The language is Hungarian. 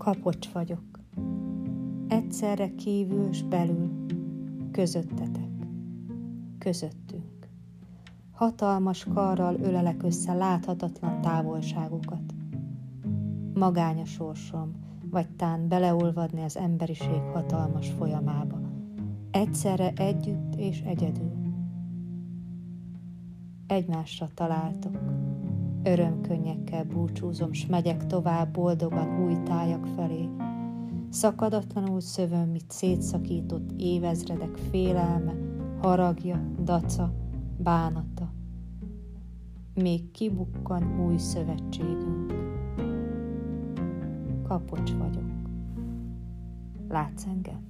Kapocs vagyok. Egyszerre kívül s belül, közöttetek, közöttünk. Hatalmas karral ölelek össze láthatatlan távolságokat. Magánya sorsom, vagy tán beleolvadni az emberiség hatalmas folyamába. Egyszerre együtt és egyedül. Egymásra találtok. Örömkönnyekkel búcsúzom, s megyek tovább boldogan új tájak felé. Szakadatlanul szövöm, mit szétszakított évezredek félelme, haragja, daca, bánata. Még kibukkan új szövetségünk. Kapocs vagyok. Látsz engem?